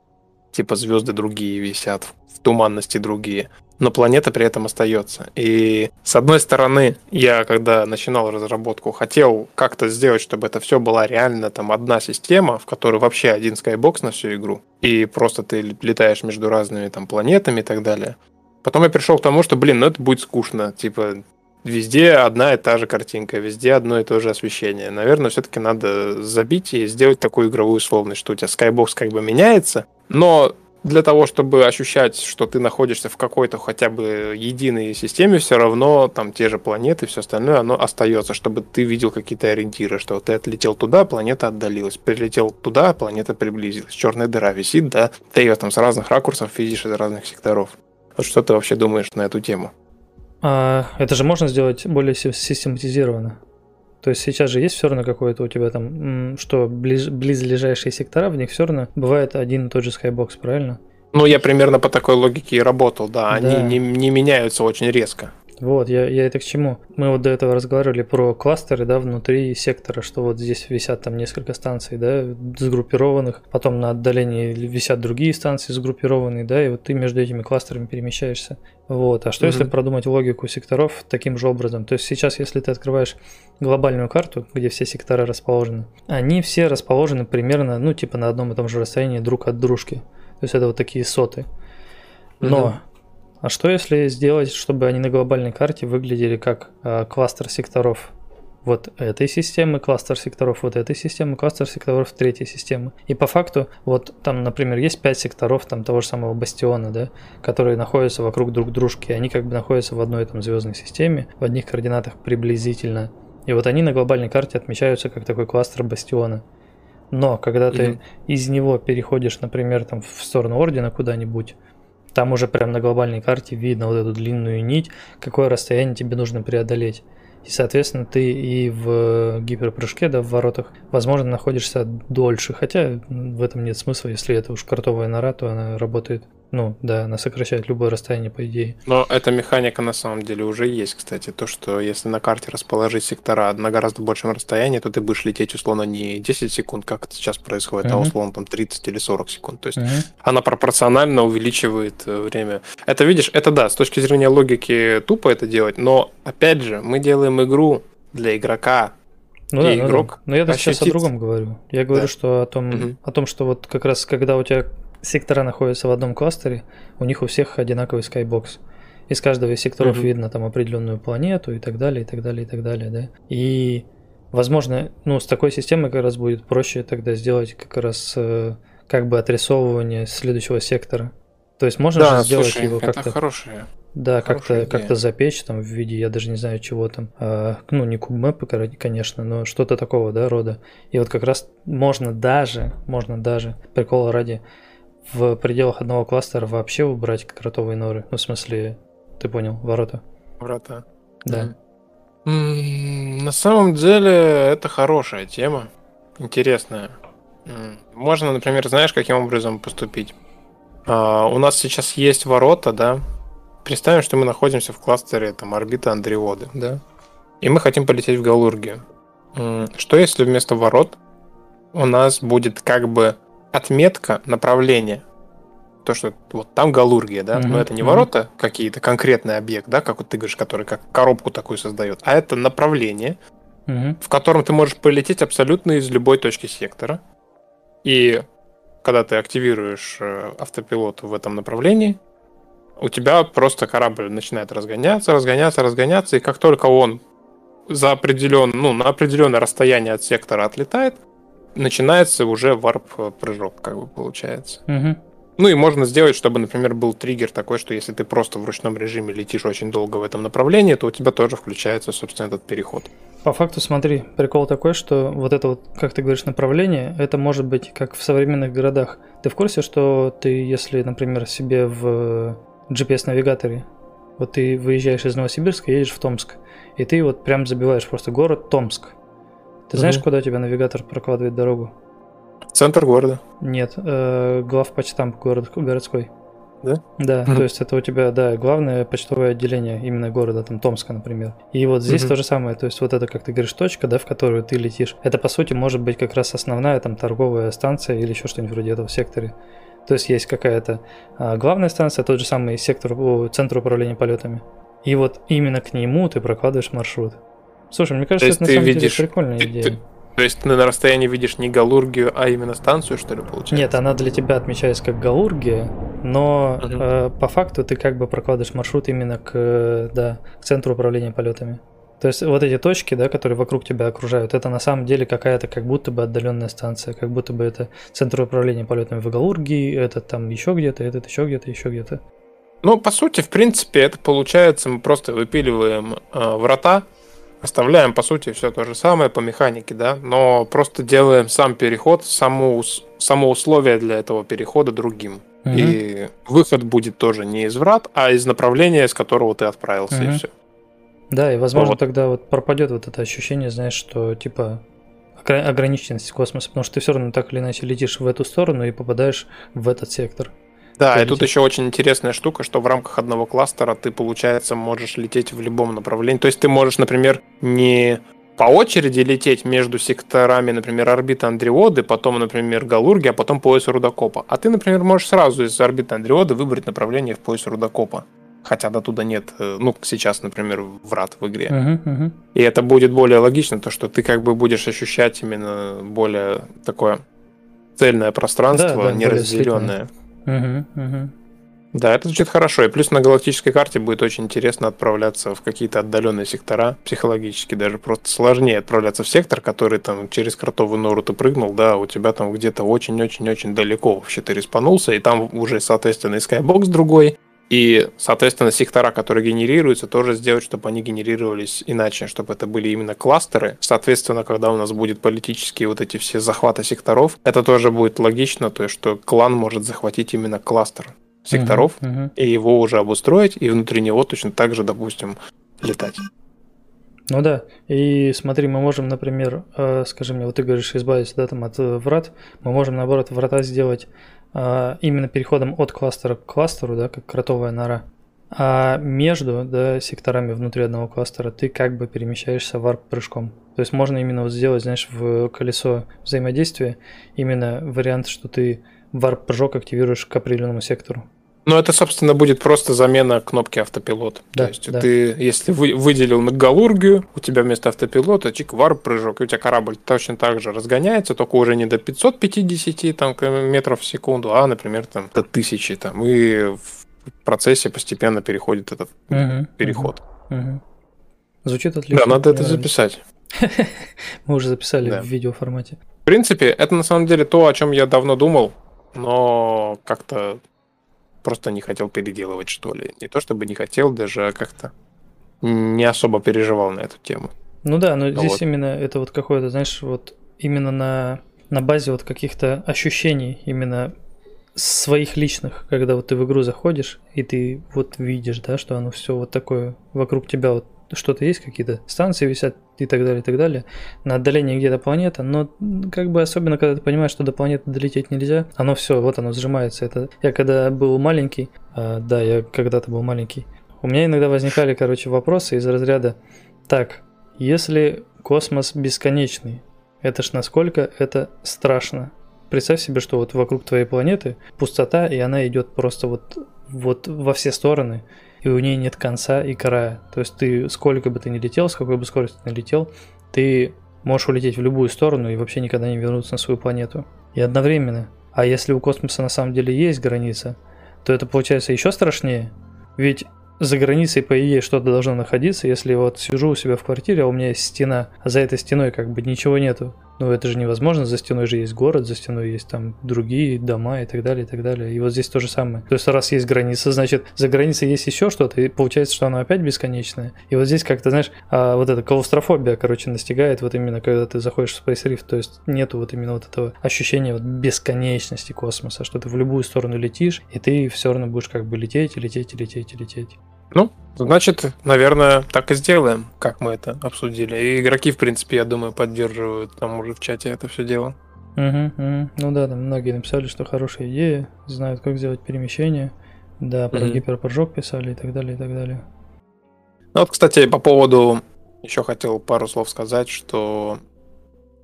Типа звезды другие висят, в туманности другие но планета при этом остается. И с одной стороны, я когда начинал разработку, хотел как-то сделать, чтобы это все была реально там одна система, в которой вообще один скайбокс на всю игру, и просто ты летаешь между разными там планетами и так далее. Потом я пришел к тому, что, блин, ну это будет скучно, типа везде одна и та же картинка, везде одно и то же освещение. Наверное, все-таки надо забить и сделать такую игровую условность, что у тебя скайбокс как бы меняется, но для того, чтобы ощущать, что ты находишься в какой-то хотя бы единой системе, все равно там те же планеты, все остальное, оно остается, чтобы ты видел какие-то ориентиры, что ты отлетел туда, планета отдалилась, прилетел туда, планета приблизилась, черная дыра висит, да, ты ее там с разных ракурсов видишь из разных секторов. Вот что ты вообще думаешь на эту тему? А, это же можно сделать более систематизированно. То есть сейчас же есть все равно какое-то у тебя там, что близ, близлежащие сектора, в них все равно бывает один и тот же скайбокс, правильно? Ну, я примерно по такой логике и работал, да. Они да. Не, не меняются очень резко. Вот, я, я это к чему? Мы вот до этого разговаривали про кластеры, да, внутри сектора, что вот здесь висят там несколько станций, да, сгруппированных, потом на отдалении висят другие станции сгруппированные, да, и вот ты между этими кластерами перемещаешься. Вот, а что mm-hmm. если продумать логику секторов таким же образом? То есть сейчас, если ты открываешь глобальную карту, где все сектора расположены, они все расположены примерно, ну, типа на одном и том же расстоянии друг от дружки. То есть это вот такие соты. Но mm-hmm. А что если сделать, чтобы они на глобальной карте выглядели как э, кластер секторов вот этой системы, кластер секторов вот этой системы, кластер секторов третьей системы. И по факту, вот там, например, есть пять секторов там того же самого бастиона, да, которые находятся вокруг друг дружки, они как бы находятся в одной там звездной системе, в одних координатах приблизительно. И вот они на глобальной карте отмечаются как такой кластер бастиона. Но когда ты mm-hmm. из него переходишь, например, там в сторону ордена куда-нибудь, там уже прям на глобальной карте видно вот эту длинную нить, какое расстояние тебе нужно преодолеть. И, соответственно, ты и в гиперпрыжке, да, в воротах, возможно, находишься дольше. Хотя в этом нет смысла, если это уж картовая нора, то она работает ну, да, она сокращает любое расстояние, по идее. Но эта механика на самом деле уже есть, кстати. То, что если на карте расположить сектора на гораздо большем расстоянии, то ты будешь лететь условно не 10 секунд, как это сейчас происходит, uh-huh. а условно там 30 или 40 секунд. То есть uh-huh. она пропорционально увеличивает э, время. Это, видишь, это да, с точки зрения логики тупо это делать, но опять же, мы делаем игру для игрока, ну да, игрок. Ну, да. Но я сейчас о другом говорю. Я говорю, да. что о том, угу. о том, что вот как раз когда у тебя сектора находятся в одном кластере, у них у всех одинаковый скайбокс. Из каждого из секторов mm-hmm. видно там определенную планету и так далее, и так далее, и так далее, да. И, возможно, ну, с такой системой как раз будет проще тогда сделать как раз э, как бы отрисовывание следующего сектора. То есть можно да, же сделать слушай, его как-то... хорошее. Да, как-то как запечь там в виде, я даже не знаю чего там, а, ну не кубмэпы, конечно, но что-то такого, да, рода. И вот как раз можно даже, можно даже, прикола ради, в пределах одного кластера вообще убрать кротовые норы? Ну, в смысле, ты понял, ворота. Ворота. Да. Mm. На самом деле, это хорошая тема, интересная. Можно, например, знаешь, каким образом поступить? Uh, у нас сейчас есть ворота, да? Представим, что мы находимся в кластере там орбита Андреоды, да? И мы хотим полететь в Галургию. Что если вместо ворот у нас будет как бы отметка направления? То, что вот там галургия, да, mm-hmm. но это не mm-hmm. ворота какие-то, конкретный объект, да, как вот ты говоришь, который как коробку такую создает, а это направление, mm-hmm. в котором ты можешь полететь абсолютно из любой точки сектора. И когда ты активируешь э, автопилот в этом направлении, у тебя просто корабль начинает разгоняться, разгоняться, разгоняться, и как только он за определен, ну, на определенное расстояние от сектора отлетает, начинается уже варп-прыжок, как бы получается. Угу. Ну и можно сделать, чтобы, например, был триггер такой, что если ты просто в ручном режиме летишь очень долго в этом направлении, то у тебя тоже включается, собственно, этот переход. По факту, смотри, прикол такой, что вот это вот, как ты говоришь, направление, это может быть как в современных городах. Ты в курсе, что ты, если, например, себе в GPS-навигаторе, вот ты выезжаешь из Новосибирска, едешь в Томск, и ты вот прям забиваешь просто город Томск. Ты угу. знаешь, куда у тебя навигатор прокладывает дорогу? Центр города. Нет, э, главпочтамп город, городской. Да? Да, mm то есть это у тебя, да, главное почтовое отделение именно города, там Томска, например. И вот здесь mm то же самое, то есть вот это, как ты говоришь, точка, да, в которую ты летишь, это по сути может быть как раз основная там торговая станция или еще что-нибудь вроде этого в секторе. То есть есть какая-то а, главная станция, тот же самый сектор, о, центр управления полетами. И вот именно к нему ты прокладываешь маршрут. Слушай, мне кажется, это на самом видишь, деле прикольная идея. Ты, то есть ты на расстоянии видишь не галургию, а именно станцию, что ли, получается? Нет, она для тебя отмечается как галургия, но uh э, по факту ты как бы прокладываешь маршрут именно к, да, к центру управления полетами. То есть вот эти точки, да, которые вокруг тебя окружают, это на самом деле какая-то как будто бы отдаленная станция, как будто бы это центр управления полетами в Галургии, это там еще где-то, этот еще где-то, еще где-то. Ну, по сути, в принципе, это получается, мы просто выпиливаем э, врата, Оставляем, по сути, все то же самое по механике, да, но просто делаем сам переход, само, само условие для этого перехода другим. Угу. И выход будет тоже не из врат, а из направления, с которого ты отправился, угу. и все. Да, и возможно вот. тогда вот пропадет вот это ощущение, знаешь, что типа ограниченность космоса, потому что ты все равно так или иначе летишь в эту сторону и попадаешь в этот сектор. Да, и тут еще очень интересная штука, что в рамках одного кластера ты, получается, можешь лететь в любом направлении. То есть ты можешь, например, не по очереди лететь между секторами, например, орбиты Андриоды, потом, например, Галурги, а потом пояс Рудокопа. А ты, например, можешь сразу из орбиты Андриоды выбрать направление в пояс Рудокопа. Хотя до туда нет, э, ну, сейчас, например, врат в игре. Uh-huh, uh-huh. И это будет более логично, то, что ты как бы будешь ощущать именно более такое цельное пространство, да, да, неразделенное. Да, это звучит хорошо. И плюс на галактической карте будет очень интересно отправляться в какие-то отдаленные сектора, психологически даже просто сложнее отправляться в сектор, который там через кротовую нору ты прыгнул, да, у тебя там где-то очень-очень-очень далеко вообще ты респанулся, и там уже, соответственно, и скайбокс другой, и, соответственно, сектора, которые генерируются, тоже сделать, чтобы они генерировались иначе, чтобы это были именно кластеры. Соответственно, когда у нас будет политические вот эти все захваты секторов, это тоже будет логично, то есть, что клан может захватить именно кластер секторов uh-huh, uh-huh. и его уже обустроить, и внутри него точно так же, допустим, летать. Ну да, и смотри, мы можем, например, э, скажи мне, вот ты говоришь, избавиться да, там, от э, врат, мы можем, наоборот, врата сделать именно переходом от кластера к кластеру, да, как кротовая нора. А между да, секторами внутри одного кластера ты как бы перемещаешься варп-прыжком. То есть можно именно вот сделать, знаешь, в колесо взаимодействия именно вариант, что ты варп-прыжок активируешь к определенному сектору. Ну, это, собственно, будет просто замена кнопки автопилот. Да, То есть да. ты, если вы, выделил галургию, у тебя вместо автопилота чик варп прыжок, и у тебя корабль точно так же разгоняется, только уже не до 550 там, метров в секунду, а, например, там, до 1000 там, и в процессе постепенно переходит этот угу, переход. Угу. Звучит отлично. Да, надо это записать. [LAUGHS] Мы уже записали да. в видеоформате. В принципе, это на самом деле то, о чем я давно думал, но как-то просто не хотел переделывать, что ли. Не то чтобы не хотел, даже как-то не особо переживал на эту тему. Ну да, но вот. здесь именно это вот какое-то, знаешь, вот именно на, на базе вот каких-то ощущений, именно своих личных, когда вот ты в игру заходишь, и ты вот видишь, да, что оно все вот такое вокруг тебя вот что-то есть, какие-то станции висят и так далее, и так далее. На отдалении где-то планета, но как бы особенно, когда ты понимаешь, что до планеты долететь нельзя, оно все, вот оно сжимается. Это я когда был маленький, а, да, я когда-то был маленький, у меня иногда возникали, короче, вопросы из разряда, так, если космос бесконечный. Это ж насколько это страшно. Представь себе, что вот вокруг твоей планеты пустота, и она идет просто вот, вот во все стороны, и у нее нет конца и края. То есть ты сколько бы ты ни летел, с какой бы скоростью ты ни летел, ты можешь улететь в любую сторону и вообще никогда не вернуться на свою планету. И одновременно. А если у космоса на самом деле есть граница, то это получается еще страшнее. Ведь за границей, по идее, что-то должно находиться. Если вот сижу у себя в квартире, а у меня есть стена, а за этой стеной как бы ничего нету. Ну, это же невозможно, за стеной же есть город, за стеной есть там другие дома и так далее, и так далее. И вот здесь то же самое. То есть, раз есть граница, значит, за границей есть еще что-то, и получается, что она опять бесконечная. И вот здесь как-то, знаешь, а, вот эта клаустрофобия, короче, настигает вот именно, когда ты заходишь в Space Rift, то есть нету вот именно вот этого ощущения вот бесконечности космоса, что ты в любую сторону летишь, и ты все равно будешь как бы лететь, лететь, лететь, лететь. Ну, значит, наверное, так и сделаем, как мы это обсудили. И игроки, в принципе, я думаю, поддерживают там уже в чате это все дело. Угу, угу. Ну да, там многие написали, что хорошая идея, знают, как сделать перемещение. Да, про угу. гиперпрыжок писали и так далее, и так далее. Ну вот, кстати, по поводу еще хотел пару слов сказать, что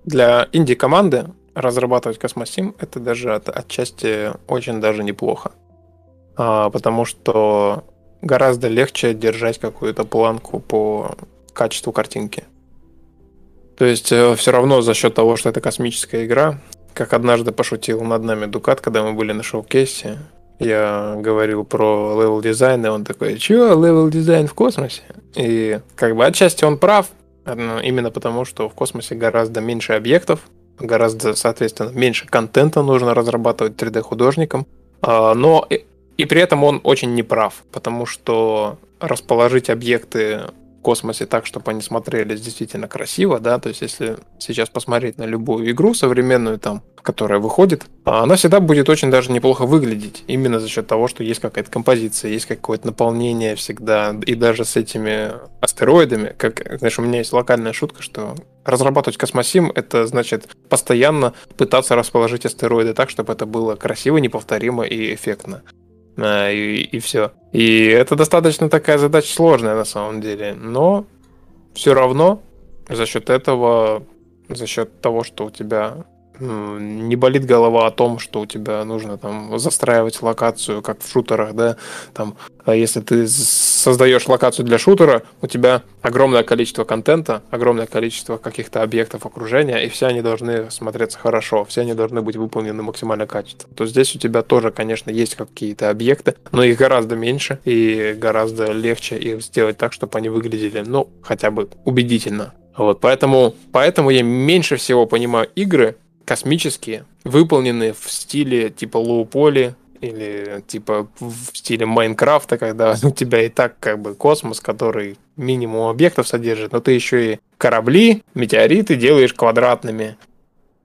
для инди-команды разрабатывать Космосим это даже от, отчасти очень даже неплохо. А, потому что гораздо легче держать какую-то планку по качеству картинки. То есть э, все равно за счет того, что это космическая игра, как однажды пошутил над нами Дукат, когда мы были на showcase е, я говорил про level design, и он такой, чё, level design в космосе? И как бы отчасти он прав, именно потому, что в космосе гораздо меньше объектов, гораздо, соответственно, меньше контента нужно разрабатывать 3D-художникам, а, но и при этом он очень неправ, потому что расположить объекты в космосе так, чтобы они смотрелись действительно красиво, да, то есть если сейчас посмотреть на любую игру современную там, которая выходит, она всегда будет очень даже неплохо выглядеть, именно за счет того, что есть какая-то композиция, есть какое-то наполнение всегда, и даже с этими астероидами, как, знаешь, у меня есть локальная шутка, что разрабатывать космосим — это значит постоянно пытаться расположить астероиды так, чтобы это было красиво, неповторимо и эффектно и, и все. И это достаточно такая задача сложная на самом деле, но все равно за счет этого, за счет того, что у тебя не болит голова о том, что у тебя нужно там застраивать локацию, как в шутерах, да, там, а если ты создаешь локацию для шутера, у тебя огромное количество контента, огромное количество каких-то объектов окружения, и все они должны смотреться хорошо, все они должны быть выполнены максимально качественно. То здесь у тебя тоже, конечно, есть какие-то объекты, но их гораздо меньше, и гораздо легче их сделать так, чтобы они выглядели, ну, хотя бы убедительно. Вот, поэтому, поэтому я меньше всего понимаю игры, космические, выполнены в стиле типа лоу-поли или типа в стиле Майнкрафта, когда [LAUGHS] у тебя и так как бы космос, который минимум объектов содержит, но ты еще и корабли, метеориты делаешь квадратными.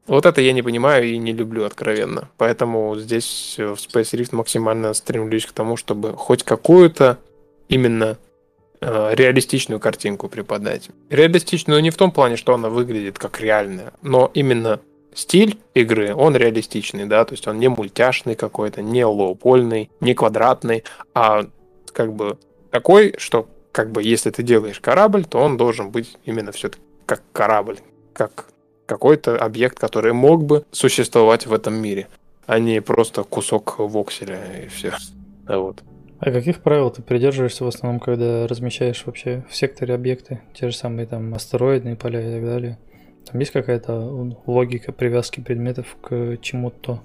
Вот это я не понимаю и не люблю откровенно. Поэтому здесь в Space Rift максимально стремлюсь к тому, чтобы хоть какую-то именно э, реалистичную картинку преподать. Реалистичную не в том плане, что она выглядит как реальная, но именно стиль игры, он реалистичный, да, то есть он не мультяшный какой-то, не лоупольный, не квадратный, а как бы такой, что как бы если ты делаешь корабль, то он должен быть именно все-таки как корабль, как какой-то объект, который мог бы существовать в этом мире, а не просто кусок вокселя и все. Вот. А каких правил ты придерживаешься в основном, когда размещаешь вообще в секторе объекты, те же самые там астероидные поля и так далее? Там есть какая-то логика привязки предметов к чему-то?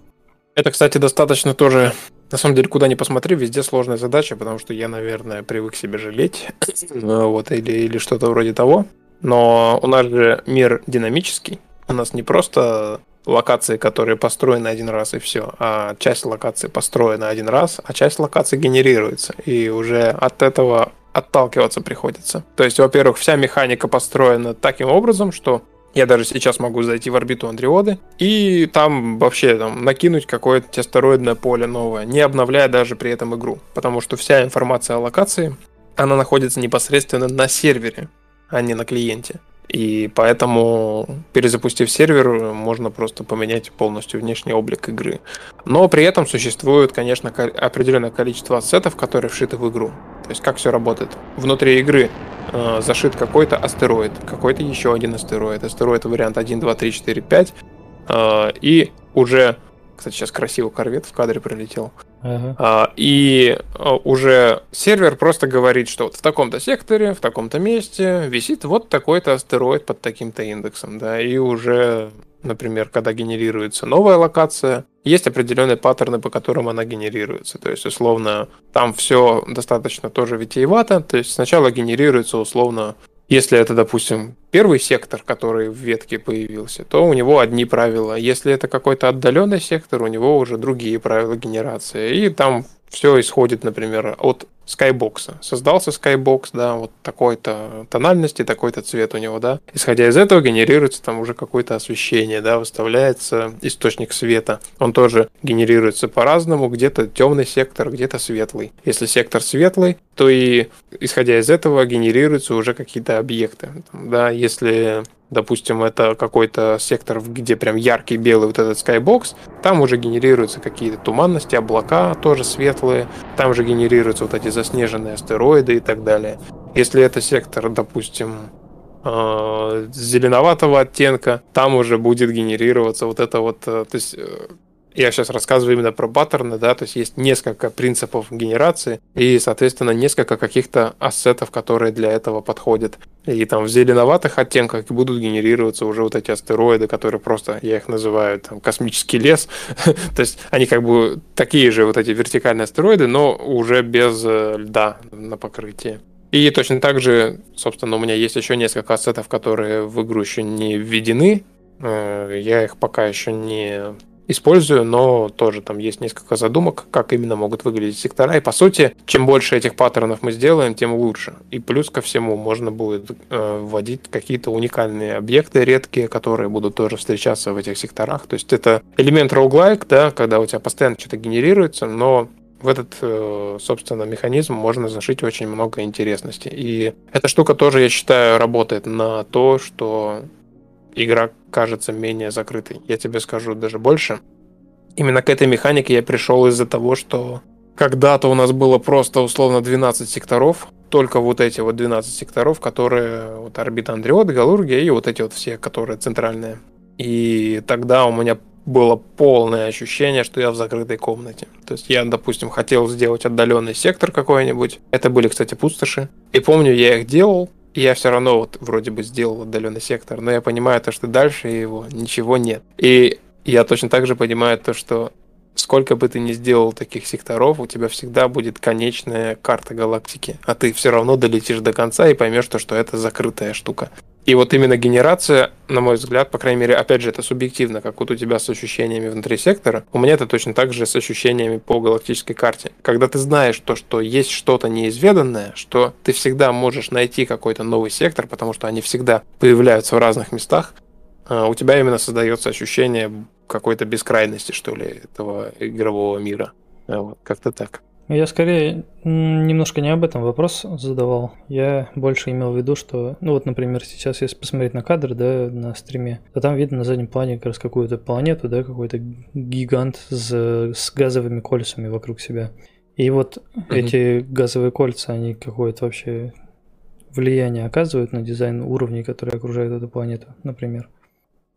Это, кстати, достаточно тоже на самом деле, куда ни посмотри, везде сложная задача, потому что я, наверное, привык себе жалеть, [CLEARS THROAT] вот, или, или что-то вроде того. Но у нас же мир динамический. У нас не просто локации, которые построены один раз и все, а часть локации построена один раз, а часть локаций генерируется. И уже от этого отталкиваться приходится. То есть, во-первых, вся механика построена таким образом, что я даже сейчас могу зайти в орбиту Андриоды и там вообще там, накинуть какое-то астероидное поле новое, не обновляя даже при этом игру. Потому что вся информация о локации, она находится непосредственно на сервере, а не на клиенте. И поэтому, перезапустив сервер, можно просто поменять полностью внешний облик игры. Но при этом существует, конечно, определенное количество ассетов, которые вшиты в игру. То есть как все работает? Внутри игры э, зашит какой-то астероид, какой-то еще один астероид. Астероид вариант 1, 2, 3, 4, 5. Э, и уже, кстати, сейчас красиво корвет в кадре пролетел. Ага. А, и а, уже сервер просто говорит, что вот в таком-то секторе, в таком-то месте висит вот такой-то астероид под таким-то индексом, да, и уже, например, когда генерируется новая локация, есть определенные паттерны, по которым она генерируется. То есть, условно, там все достаточно тоже витиевато. То есть, сначала генерируется условно если это, допустим, первый сектор, который в ветке появился, то у него одни правила. Если это какой-то отдаленный сектор, у него уже другие правила генерации. И там все исходит, например, от скайбокса. Создался скайбокс, да, вот такой-то тональности, такой-то цвет у него, да. Исходя из этого генерируется там уже какое-то освещение, да, выставляется источник света. Он тоже генерируется по-разному, где-то темный сектор, где-то светлый. Если сектор светлый, то и исходя из этого генерируются уже какие-то объекты. Да, если допустим, это какой-то сектор, где прям яркий белый вот этот скайбокс, там уже генерируются какие-то туманности, облака тоже светлые, там же генерируются вот эти заснеженные астероиды и так далее. Если это сектор, допустим, э, зеленоватого оттенка, там уже будет генерироваться вот это вот, э, то есть э, я сейчас рассказываю именно про паттерны, да, то есть есть несколько принципов генерации и, соответственно, несколько каких-то ассетов, которые для этого подходят. И там в зеленоватых оттенках будут генерироваться уже вот эти астероиды, которые просто, я их называю там космический лес. [LAUGHS] то есть они как бы такие же вот эти вертикальные астероиды, но уже без э, льда на покрытии. И точно так же, собственно, у меня есть еще несколько ассетов, которые в игру еще не введены. Э, я их пока еще не использую, но тоже там есть несколько задумок, как именно могут выглядеть сектора. И по сути, чем больше этих паттернов мы сделаем, тем лучше. И плюс ко всему можно будет э, вводить какие-то уникальные объекты редкие, которые будут тоже встречаться в этих секторах. То есть это элемент roguelike, да, когда у тебя постоянно что-то генерируется, но в этот, э, собственно, механизм можно зашить очень много интересности. И эта штука тоже, я считаю, работает на то, что игра кажется менее закрытой. Я тебе скажу даже больше. Именно к этой механике я пришел из-за того, что когда-то у нас было просто условно 12 секторов, только вот эти вот 12 секторов, которые вот орбита Андриот, Галургия и вот эти вот все, которые центральные. И тогда у меня было полное ощущение, что я в закрытой комнате. То есть я, допустим, хотел сделать отдаленный сектор какой-нибудь. Это были, кстати, пустоши. И помню, я их делал, я все равно вот вроде бы сделал отдаленный сектор, но я понимаю то, что дальше его ничего нет. И я точно так же понимаю то, что сколько бы ты ни сделал таких секторов, у тебя всегда будет конечная карта галактики, а ты все равно долетишь до конца и поймешь то, что это закрытая штука. И вот именно генерация, на мой взгляд, по крайней мере, опять же, это субъективно, как вот у тебя с ощущениями внутри сектора, у меня это точно так же с ощущениями по галактической карте. Когда ты знаешь то, что есть что-то неизведанное, что ты всегда можешь найти какой-то новый сектор, потому что они всегда появляются в разных местах, а, у тебя именно создается ощущение какой-то бескрайности, что ли, этого игрового мира. Вот, как-то так. Я скорее немножко не об этом вопрос задавал. Я больше имел в виду, что, ну вот, например, сейчас если посмотреть на кадр, да, на стриме, то там видно на заднем плане как раз какую-то планету, да, какой-то гигант с, с газовыми кольцами вокруг себя. И вот mm-hmm. эти газовые кольца, они какое-то вообще влияние оказывают на дизайн уровней, которые окружают эту планету, например.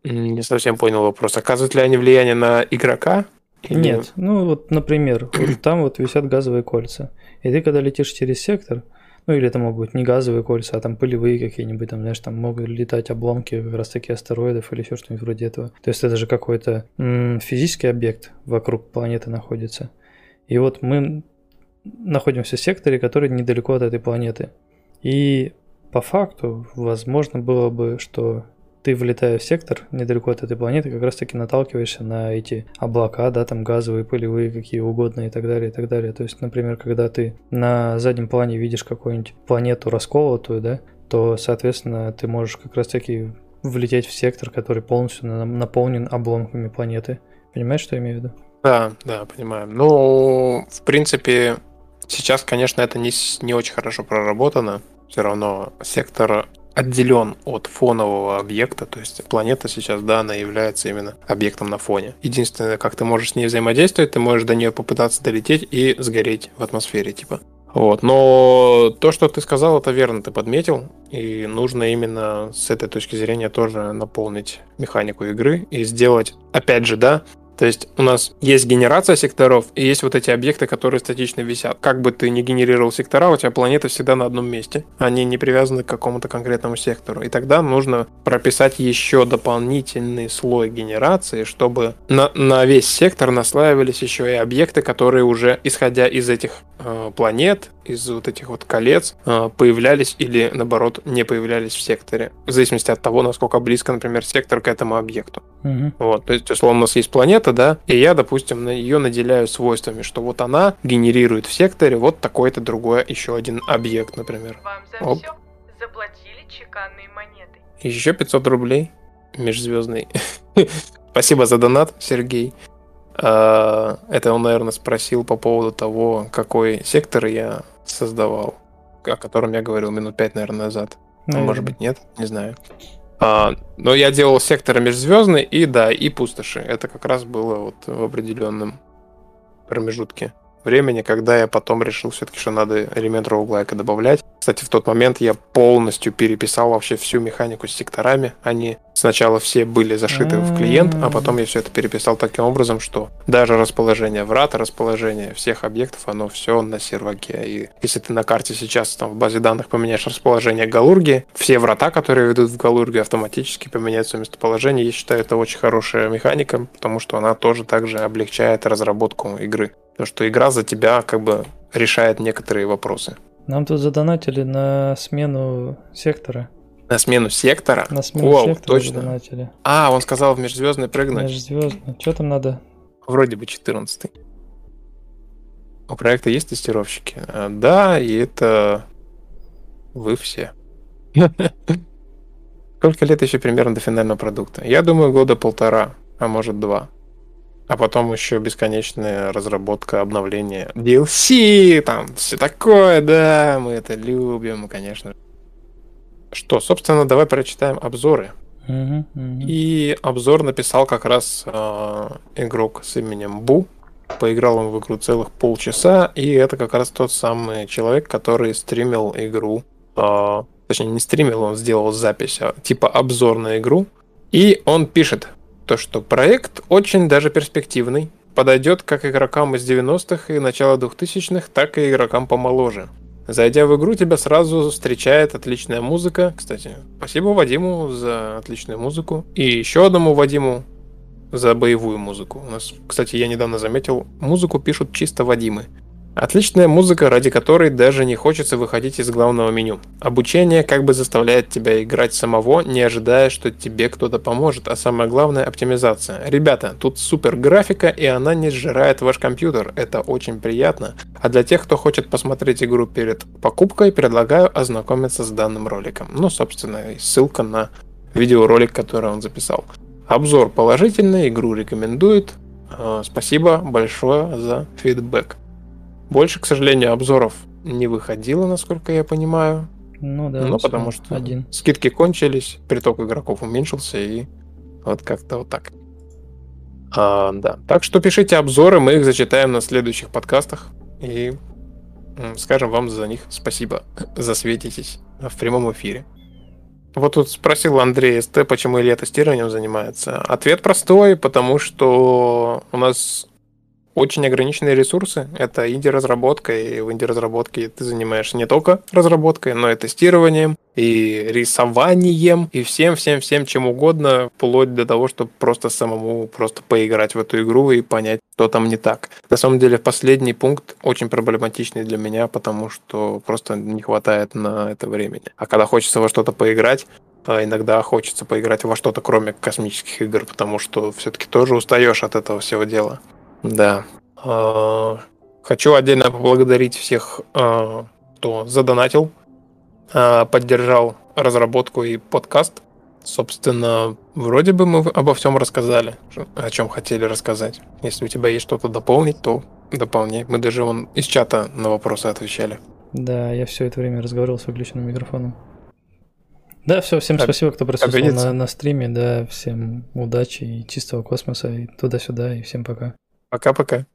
Не совсем понял вопрос. Оказывают ли они влияние на игрока? Или... Нет, ну вот, например, вот там вот висят газовые кольца. И ты, когда летишь через сектор, ну или это могут быть не газовые кольца, а там пылевые какие-нибудь, там, знаешь, там могут летать обломки как раз таки астероидов или еще что-нибудь вроде этого. То есть это же какой-то м- физический объект вокруг планеты находится. И вот мы находимся в секторе, который недалеко от этой планеты. И по факту, возможно было бы, что ты, влетая в сектор недалеко от этой планеты, как раз таки наталкиваешься на эти облака, да, там газовые, пылевые, какие угодно и так далее, и так далее. То есть, например, когда ты на заднем плане видишь какую-нибудь планету расколотую, да, то, соответственно, ты можешь как раз таки влететь в сектор, который полностью наполнен обломками планеты. Понимаешь, что я имею в виду? Да, да, понимаю. Ну, в принципе, сейчас, конечно, это не, не очень хорошо проработано. Все равно сектор отделен от фонового объекта, то есть планета сейчас, да, она является именно объектом на фоне. Единственное, как ты можешь с ней взаимодействовать, ты можешь до нее попытаться долететь и сгореть в атмосфере, типа. Вот. Но то, что ты сказал, это верно, ты подметил. И нужно именно с этой точки зрения тоже наполнить механику игры и сделать, опять же, да, то есть у нас есть генерация секторов, и есть вот эти объекты, которые статично висят. Как бы ты ни генерировал сектора, у тебя планеты всегда на одном месте. Они не привязаны к какому-то конкретному сектору. И тогда нужно прописать еще дополнительный слой генерации, чтобы на, на весь сектор наслаивались еще и объекты, которые уже, исходя из этих э, планет, из вот этих вот колец э, появлялись или, наоборот, не появлялись в секторе. В зависимости от того, насколько близко, например, сектор к этому объекту. Угу. Вот, то есть, условно, у нас есть планета, да, и я, допустим, ее наделяю свойствами, что вот она генерирует в секторе вот такой-то другой еще один объект, например. Вам за Оп. все заплатили чеканные монеты. Еще 500 рублей межзвездный. [LAUGHS] Спасибо за донат, Сергей. А, это он, наверное, спросил по поводу того, какой сектор я создавал, о котором я говорил минут пять, наверное, назад. Наверное. Может быть, нет, не знаю. А, но я делал секторы межзвездный и да, и пустоши. Это как раз было вот в определенном промежутке времени, когда я потом решил все-таки, что надо элемент роуглайка добавлять. Кстати, в тот момент я полностью переписал вообще всю механику с секторами. Они сначала все были зашиты в клиент, а потом я все это переписал таким образом, что даже расположение врат, расположение всех объектов, оно все на серваке. И если ты на карте сейчас там в базе данных поменяешь расположение Галурги, все врата, которые ведут в Галурги, автоматически поменяют свое местоположение. Я считаю, это очень хорошая механика, потому что она тоже также облегчает разработку игры. То, что игра за тебя как бы решает некоторые вопросы. Нам тут задонатили на смену сектора. На смену сектора? На смену О, сектора точно. задонатили. А, он сказал в межзвездный прыгнуть. Межзвездный. Что там надо? Вроде бы 14 У проекта есть тестировщики? А, да, и это вы все. [LAUGHS] Сколько лет еще примерно до финального продукта? Я думаю, года полтора, а может два. А потом еще бесконечная разработка, обновления DLC, там все такое, да, мы это любим, конечно. Что, собственно, давай прочитаем обзоры. Uh-huh, uh-huh. И обзор написал как раз э, игрок с именем Бу. Поиграл он в игру целых полчаса, и это как раз тот самый человек, который стримил игру. Э, точнее, не стримил, он сделал запись, а, типа обзор на игру. И он пишет, то, что проект очень даже перспективный, подойдет как игрокам из 90-х и начала 2000-х, так и игрокам помоложе. Зайдя в игру, тебя сразу встречает отличная музыка. Кстати, спасибо Вадиму за отличную музыку. И еще одному Вадиму за боевую музыку. У нас, кстати, я недавно заметил, музыку пишут чисто Вадимы. Отличная музыка, ради которой даже не хочется выходить из главного меню. Обучение как бы заставляет тебя играть самого, не ожидая, что тебе кто-то поможет, а самое главное оптимизация. Ребята, тут супер графика и она не сжирает ваш компьютер, это очень приятно. А для тех, кто хочет посмотреть игру перед покупкой, предлагаю ознакомиться с данным роликом. Ну, собственно, ссылка на видеоролик, который он записал. Обзор положительный, игру рекомендует. А, спасибо большое за фидбэк. Больше, к сожалению, обзоров не выходило, насколько я понимаю. Ну да. Ну, потому что один. скидки кончились, приток игроков уменьшился, и вот как-то вот так. А, да. Так что пишите обзоры, мы их зачитаем на следующих подкастах. И скажем вам за них спасибо. Засветитесь в прямом эфире. Вот тут спросил Андрей СТ, почему Илья тестированием занимается. Ответ простой, потому что у нас очень ограниченные ресурсы. Это инди-разработка, и в инди-разработке ты занимаешься не только разработкой, но и тестированием, и рисованием, и всем-всем-всем чем угодно, вплоть до того, чтобы просто самому просто поиграть в эту игру и понять, что там не так. На самом деле, последний пункт очень проблематичный для меня, потому что просто не хватает на это времени. А когда хочется во что-то поиграть, а иногда хочется поиграть во что-то, кроме космических игр, потому что все-таки тоже устаешь от этого всего дела. Да. А, хочу отдельно поблагодарить всех, а, кто задонатил, а, поддержал разработку и подкаст. Собственно, вроде бы мы обо всем рассказали, о чем хотели рассказать. Если у тебя есть что-то дополнить, то дополняй. Мы даже вон из чата на вопросы отвечали. Да, я все это время разговаривал с выключенным микрофоном. Да, все, всем спасибо, кто присутствовал на, на стриме, да, всем удачи и чистого космоса, и туда-сюда, и всем пока. Пока-пока.